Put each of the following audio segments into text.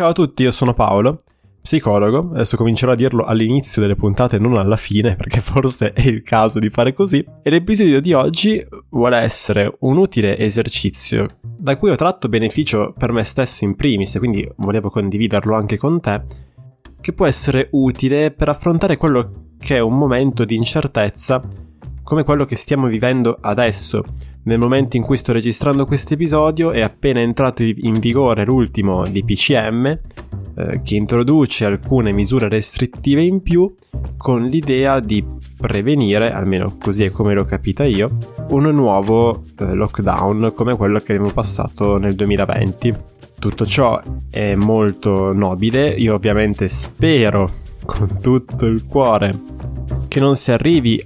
Ciao a tutti, io sono Paolo, psicologo, adesso comincerò a dirlo all'inizio delle puntate non alla fine perché forse è il caso di fare così. E l'episodio di oggi vuole essere un utile esercizio da cui ho tratto beneficio per me stesso in primis quindi volevo condividerlo anche con te che può essere utile per affrontare quello che è un momento di incertezza come quello che stiamo vivendo adesso. Nel momento in cui sto registrando questo episodio è appena entrato in vigore l'ultimo di PCM eh, che introduce alcune misure restrittive in più con l'idea di prevenire, almeno così è come l'ho capita io, un nuovo eh, lockdown come quello che abbiamo passato nel 2020. Tutto ciò è molto nobile, io ovviamente spero con tutto il cuore che non si arrivi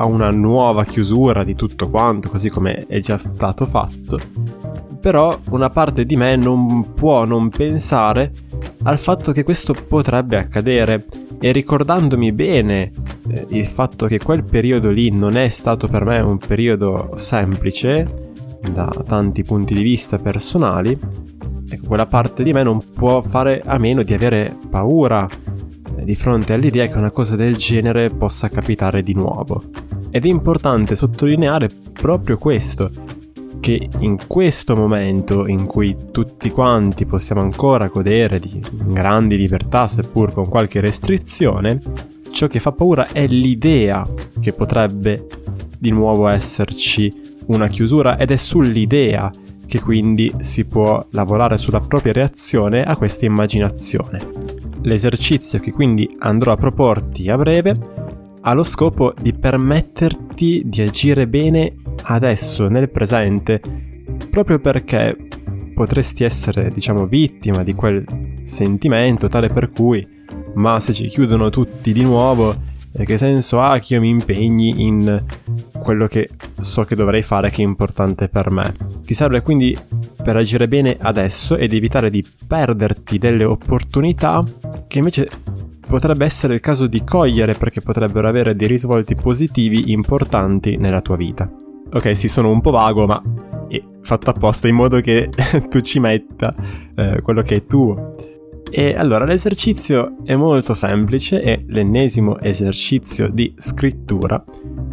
a una nuova chiusura di tutto quanto, così come è già stato fatto. Però una parte di me non può non pensare al fatto che questo potrebbe accadere e ricordandomi bene eh, il fatto che quel periodo lì non è stato per me un periodo semplice da tanti punti di vista personali, ecco quella parte di me non può fare a meno di avere paura eh, di fronte all'idea che una cosa del genere possa capitare di nuovo. Ed è importante sottolineare proprio questo, che in questo momento in cui tutti quanti possiamo ancora godere di grandi libertà seppur con qualche restrizione, ciò che fa paura è l'idea che potrebbe di nuovo esserci una chiusura ed è sull'idea che quindi si può lavorare sulla propria reazione a questa immaginazione. L'esercizio che quindi andrò a proporti a breve ha lo scopo di permetterti di agire bene adesso, nel presente, proprio perché potresti essere, diciamo, vittima di quel sentimento tale per cui, ma se ci chiudono tutti di nuovo, eh, che senso ha che io mi impegni in quello che so che dovrei fare che è importante per me? Ti serve quindi per agire bene adesso ed evitare di perderti delle opportunità che invece potrebbe essere il caso di cogliere perché potrebbero avere dei risvolti positivi importanti nella tua vita. Ok, sì, sono un po' vago, ma è fatto apposta in modo che tu ci metta eh, quello che è tuo. E allora l'esercizio è molto semplice, è l'ennesimo esercizio di scrittura,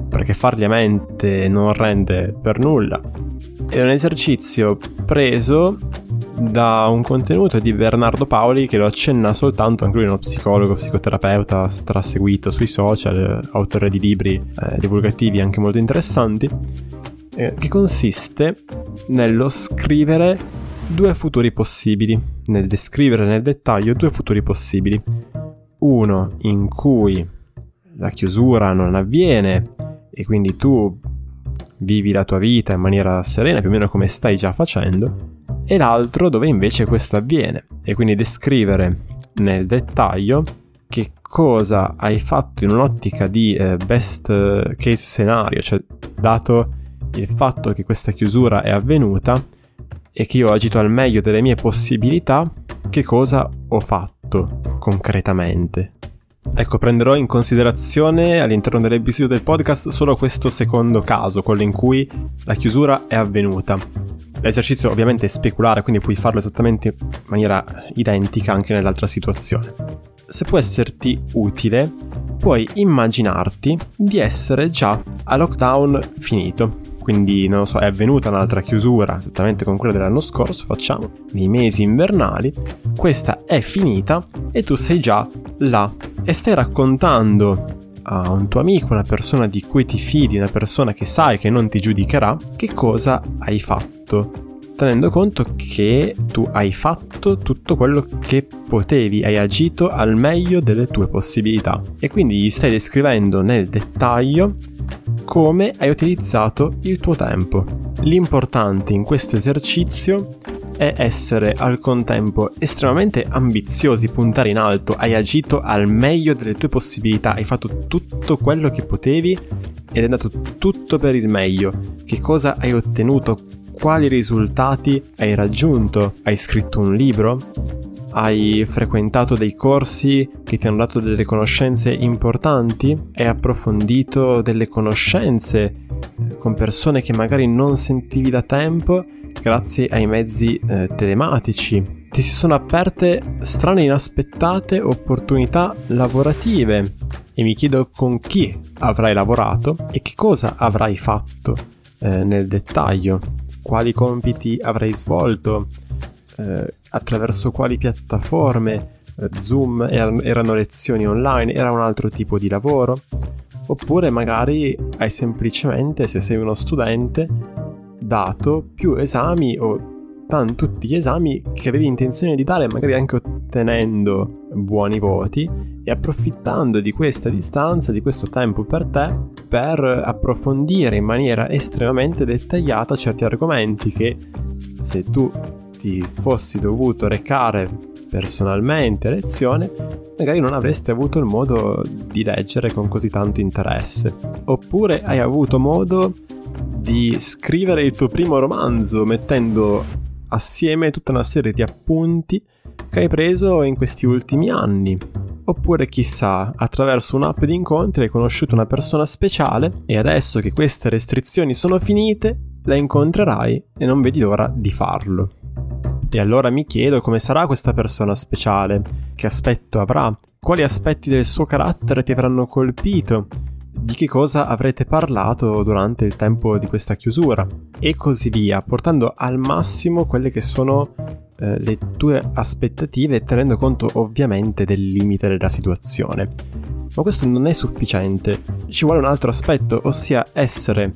perché farli a mente non rende per nulla. È un esercizio preso da un contenuto di Bernardo Paoli che lo accenna soltanto, anche lui è uno psicologo, psicoterapeuta straseguito sui social, autore di libri eh, divulgativi anche molto interessanti, eh, che consiste nello scrivere due futuri possibili, nel descrivere nel dettaglio due futuri possibili. Uno in cui la chiusura non avviene e quindi tu vivi la tua vita in maniera serena, più o meno come stai già facendo, e l'altro dove invece questo avviene e quindi descrivere nel dettaglio che cosa hai fatto in un'ottica di eh, best case scenario, cioè dato il fatto che questa chiusura è avvenuta e che io ho agito al meglio delle mie possibilità, che cosa ho fatto concretamente. Ecco, prenderò in considerazione all'interno dell'episodio del podcast solo questo secondo caso, quello in cui la chiusura è avvenuta. L'esercizio ovviamente è speculare, quindi puoi farlo esattamente in maniera identica anche nell'altra situazione. Se può esserti utile, puoi immaginarti di essere già a lockdown finito. Quindi, non lo so, è avvenuta un'altra chiusura, esattamente come quella dell'anno scorso, facciamo, nei mesi invernali. Questa è finita e tu sei già là e stai raccontando a un tuo amico, una persona di cui ti fidi, una persona che sai che non ti giudicherà, che cosa hai fatto. Tenendo conto che tu hai fatto tutto quello che potevi, hai agito al meglio delle tue possibilità. E quindi gli stai descrivendo nel dettaglio come hai utilizzato il tuo tempo. L'importante in questo esercizio è essere al contempo estremamente ambiziosi, puntare in alto, hai agito al meglio delle tue possibilità, hai fatto tutto quello che potevi ed è andato tutto per il meglio. Che cosa hai ottenuto? Quali risultati hai raggiunto? Hai scritto un libro? Hai frequentato dei corsi che ti hanno dato delle conoscenze importanti? Hai approfondito delle conoscenze eh, con persone che magari non sentivi da tempo grazie ai mezzi eh, telematici. Ti si sono aperte strane inaspettate opportunità lavorative. E mi chiedo con chi avrai lavorato e che cosa avrai fatto eh, nel dettaglio, quali compiti avrai svolto, eh, attraverso quali piattaforme, eh, Zoom erano, erano lezioni online, era un altro tipo di lavoro, oppure magari hai semplicemente, se sei uno studente, dato più esami o tanto tutti gli esami che avevi intenzione di dare, magari anche ottenendo buoni voti e approfittando di questa distanza, di questo tempo per te, per approfondire in maniera estremamente dettagliata certi argomenti che se tu ti fossi dovuto recare personalmente a lezione, magari non avresti avuto il modo di leggere con così tanto interesse. Oppure hai avuto modo di scrivere il tuo primo romanzo mettendo assieme tutta una serie di appunti che hai preso in questi ultimi anni. Oppure chissà, attraverso un'app di incontri hai conosciuto una persona speciale e adesso che queste restrizioni sono finite, la incontrerai e non vedi l'ora di farlo. E allora mi chiedo come sarà questa persona speciale, che aspetto avrà, quali aspetti del suo carattere ti avranno colpito, di che cosa avrete parlato durante il tempo di questa chiusura e così via, portando al massimo quelle che sono eh, le tue aspettative tenendo conto ovviamente del limite della situazione. Ma questo non è sufficiente, ci vuole un altro aspetto, ossia essere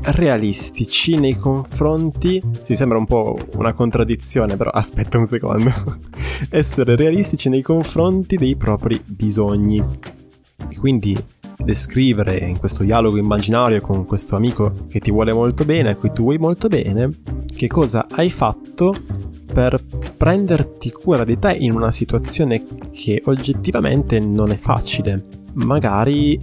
realistici nei confronti, si sembra un po' una contraddizione, però aspetta un secondo, essere realistici nei confronti dei propri bisogni. E quindi descrivere in questo dialogo immaginario con questo amico che ti vuole molto bene, a cui tu vuoi molto bene, che cosa hai fatto per prenderti cura di te in una situazione che oggettivamente non è facile. Magari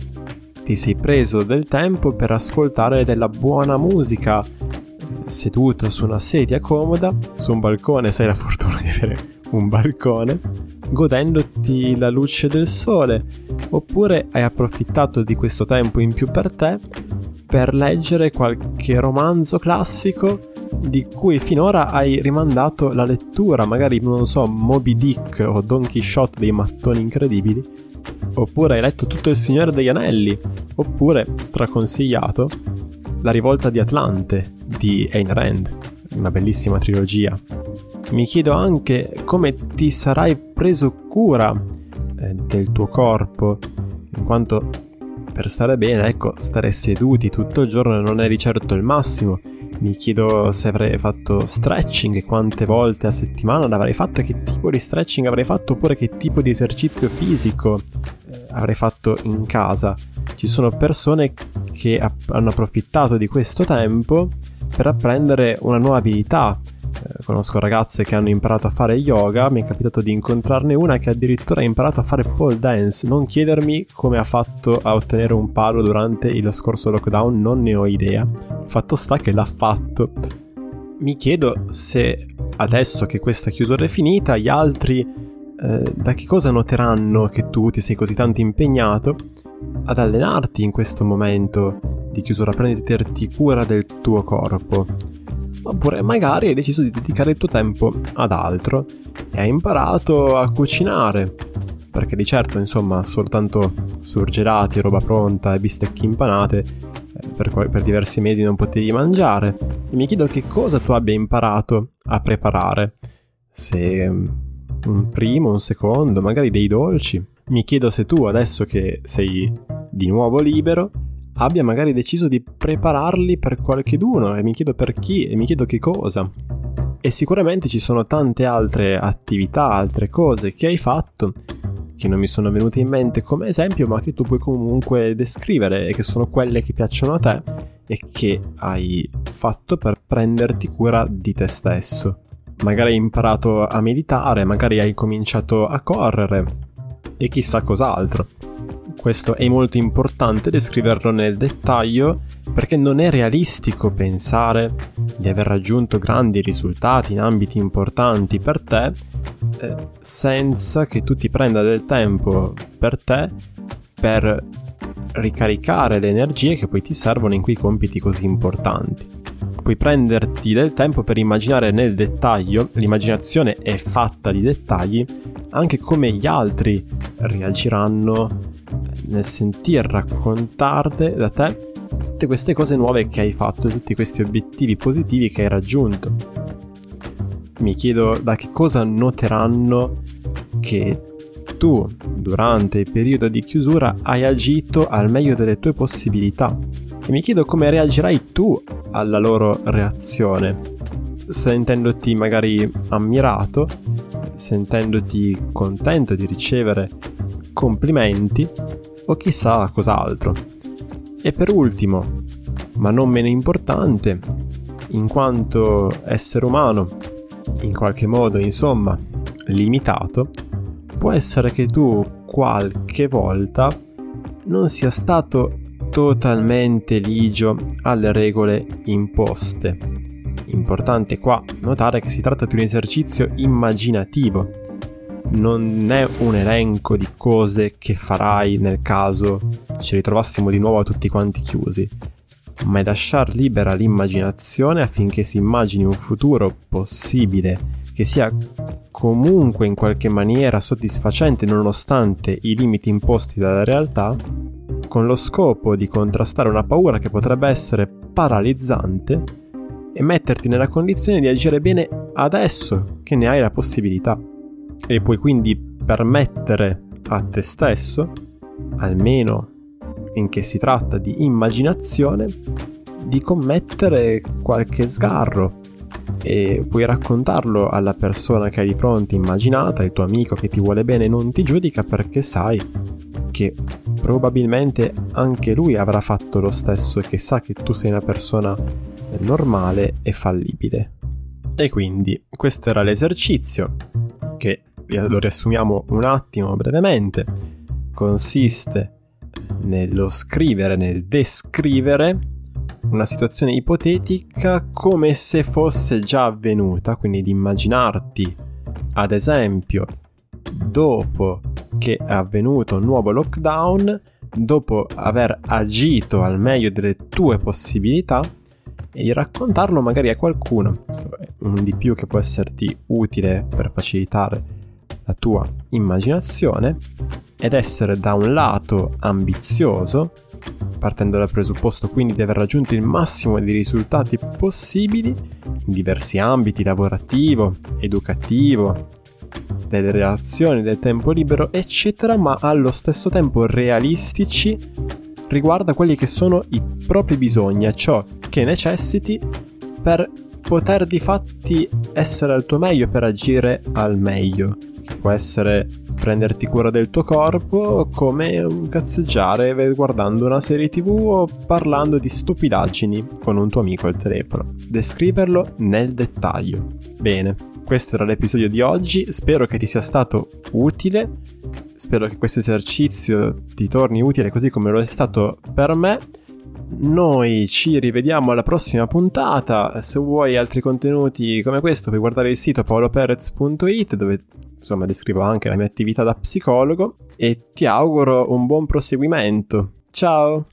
ti sei preso del tempo per ascoltare della buona musica seduto su una sedia comoda, su un balcone, se hai la fortuna di avere un balcone, godendoti la luce del sole, oppure hai approfittato di questo tempo in più per te per leggere qualche romanzo classico di cui finora hai rimandato la lettura, magari non so, Moby Dick o Don Quixote dei mattoni incredibili, oppure hai letto tutto Il Signore degli Anelli, oppure, straconsigliato, La rivolta di Atlante di Ayn Rand, una bellissima trilogia. Mi chiedo anche come ti sarai preso cura eh, del tuo corpo, in quanto per stare bene, ecco, stare seduti tutto il giorno non è di certo il massimo mi chiedo se avrei fatto stretching quante volte a settimana l'avrei fatto e che tipo di stretching avrei fatto oppure che tipo di esercizio fisico eh, avrei fatto in casa. Ci sono persone che hanno approfittato di questo tempo per apprendere una nuova abilità, conosco ragazze che hanno imparato a fare yoga, mi è capitato di incontrarne una che addirittura ha imparato a fare pole dance. Non chiedermi come ha fatto a ottenere un palo durante il scorso lockdown, non ne ho idea. Fatto sta che l'ha fatto. Mi chiedo se adesso che questa chiusura è finita, gli altri eh, da che cosa noteranno che tu ti sei così tanto impegnato ad allenarti in questo momento di chiusura, prenderti cura del tuo corpo oppure magari hai deciso di dedicare il tuo tempo ad altro e hai imparato a cucinare, perché di certo insomma soltanto surgelati, roba pronta e bistecche impanate eh, per, per diversi mesi non potevi mangiare. E mi chiedo che cosa tu abbia imparato a preparare, se mm, un primo, un secondo, magari dei dolci. Mi chiedo se tu adesso che sei di nuovo libero abbia magari deciso di prepararli per qualcheduno e mi chiedo per chi e mi chiedo che cosa. E sicuramente ci sono tante altre attività, altre cose che hai fatto che non mi sono venute in mente come esempio, ma che tu puoi comunque descrivere e che sono quelle che piacciono a te e che hai fatto per prenderti cura di te stesso. Magari hai imparato a meditare, magari hai cominciato a correre e chissà cos'altro. Questo è molto importante descriverlo nel dettaglio perché non è realistico pensare di aver raggiunto grandi risultati in ambiti importanti per te eh, senza che tu ti prenda del tempo per te per ricaricare le energie che poi ti servono in quei compiti così importanti. puoi prenderti del tempo per immaginare nel dettaglio, l'immaginazione è fatta di dettagli, anche come gli altri reagiranno nel sentir raccontarle da te tutte queste cose nuove che hai fatto, tutti questi obiettivi positivi che hai raggiunto. Mi chiedo da che cosa noteranno che tu, durante il periodo di chiusura, hai agito al meglio delle tue possibilità. E mi chiedo come reagirai tu alla loro reazione, sentendoti magari ammirato, sentendoti contento di ricevere complimenti o chissà cos'altro. E per ultimo, ma non meno importante, in quanto essere umano, in qualche modo insomma, limitato, può essere che tu qualche volta non sia stato totalmente ligio alle regole imposte. Importante qua notare che si tratta di un esercizio immaginativo, non è un elenco di cose che farai nel caso ci ritrovassimo di nuovo tutti quanti chiusi, ma è lasciar libera l'immaginazione affinché si immagini un futuro possibile che sia comunque in qualche maniera soddisfacente nonostante i limiti imposti dalla realtà, con lo scopo di contrastare una paura che potrebbe essere paralizzante e metterti nella condizione di agire bene adesso che ne hai la possibilità. E puoi quindi permettere a te stesso, almeno finché si tratta di immaginazione, di commettere qualche sgarro e puoi raccontarlo alla persona che hai di fronte immaginata, il tuo amico che ti vuole bene non ti giudica perché sai che probabilmente anche lui avrà fatto lo stesso e che sa che tu sei una persona normale e fallibile. E quindi questo era l'esercizio lo riassumiamo un attimo brevemente. Consiste nello scrivere, nel descrivere una situazione ipotetica come se fosse già avvenuta, quindi di immaginarti, ad esempio, dopo che è avvenuto un nuovo lockdown, dopo aver agito al meglio delle tue possibilità e raccontarlo magari a qualcuno, un di più che può esserti utile per facilitare la tua immaginazione ed essere da un lato ambizioso partendo dal presupposto quindi di aver raggiunto il massimo di risultati possibili in diversi ambiti, lavorativo, educativo, delle relazioni, del tempo libero, eccetera, ma allo stesso tempo realistici riguardo a quelli che sono i propri bisogni, a ciò che necessiti per poter di fatti essere al tuo meglio, per agire al meglio. Può essere prenderti cura del tuo corpo come cazzeggiare guardando una serie tv o parlando di stupidaggini con un tuo amico al telefono. Descriverlo nel dettaglio. Bene, questo era l'episodio di oggi, spero che ti sia stato utile, spero che questo esercizio ti torni utile così come lo è stato per me. Noi ci rivediamo alla prossima puntata. Se vuoi altri contenuti come questo, puoi guardare il sito paoloperez.it dove insomma descrivo anche la mia attività da psicologo e ti auguro un buon proseguimento. Ciao!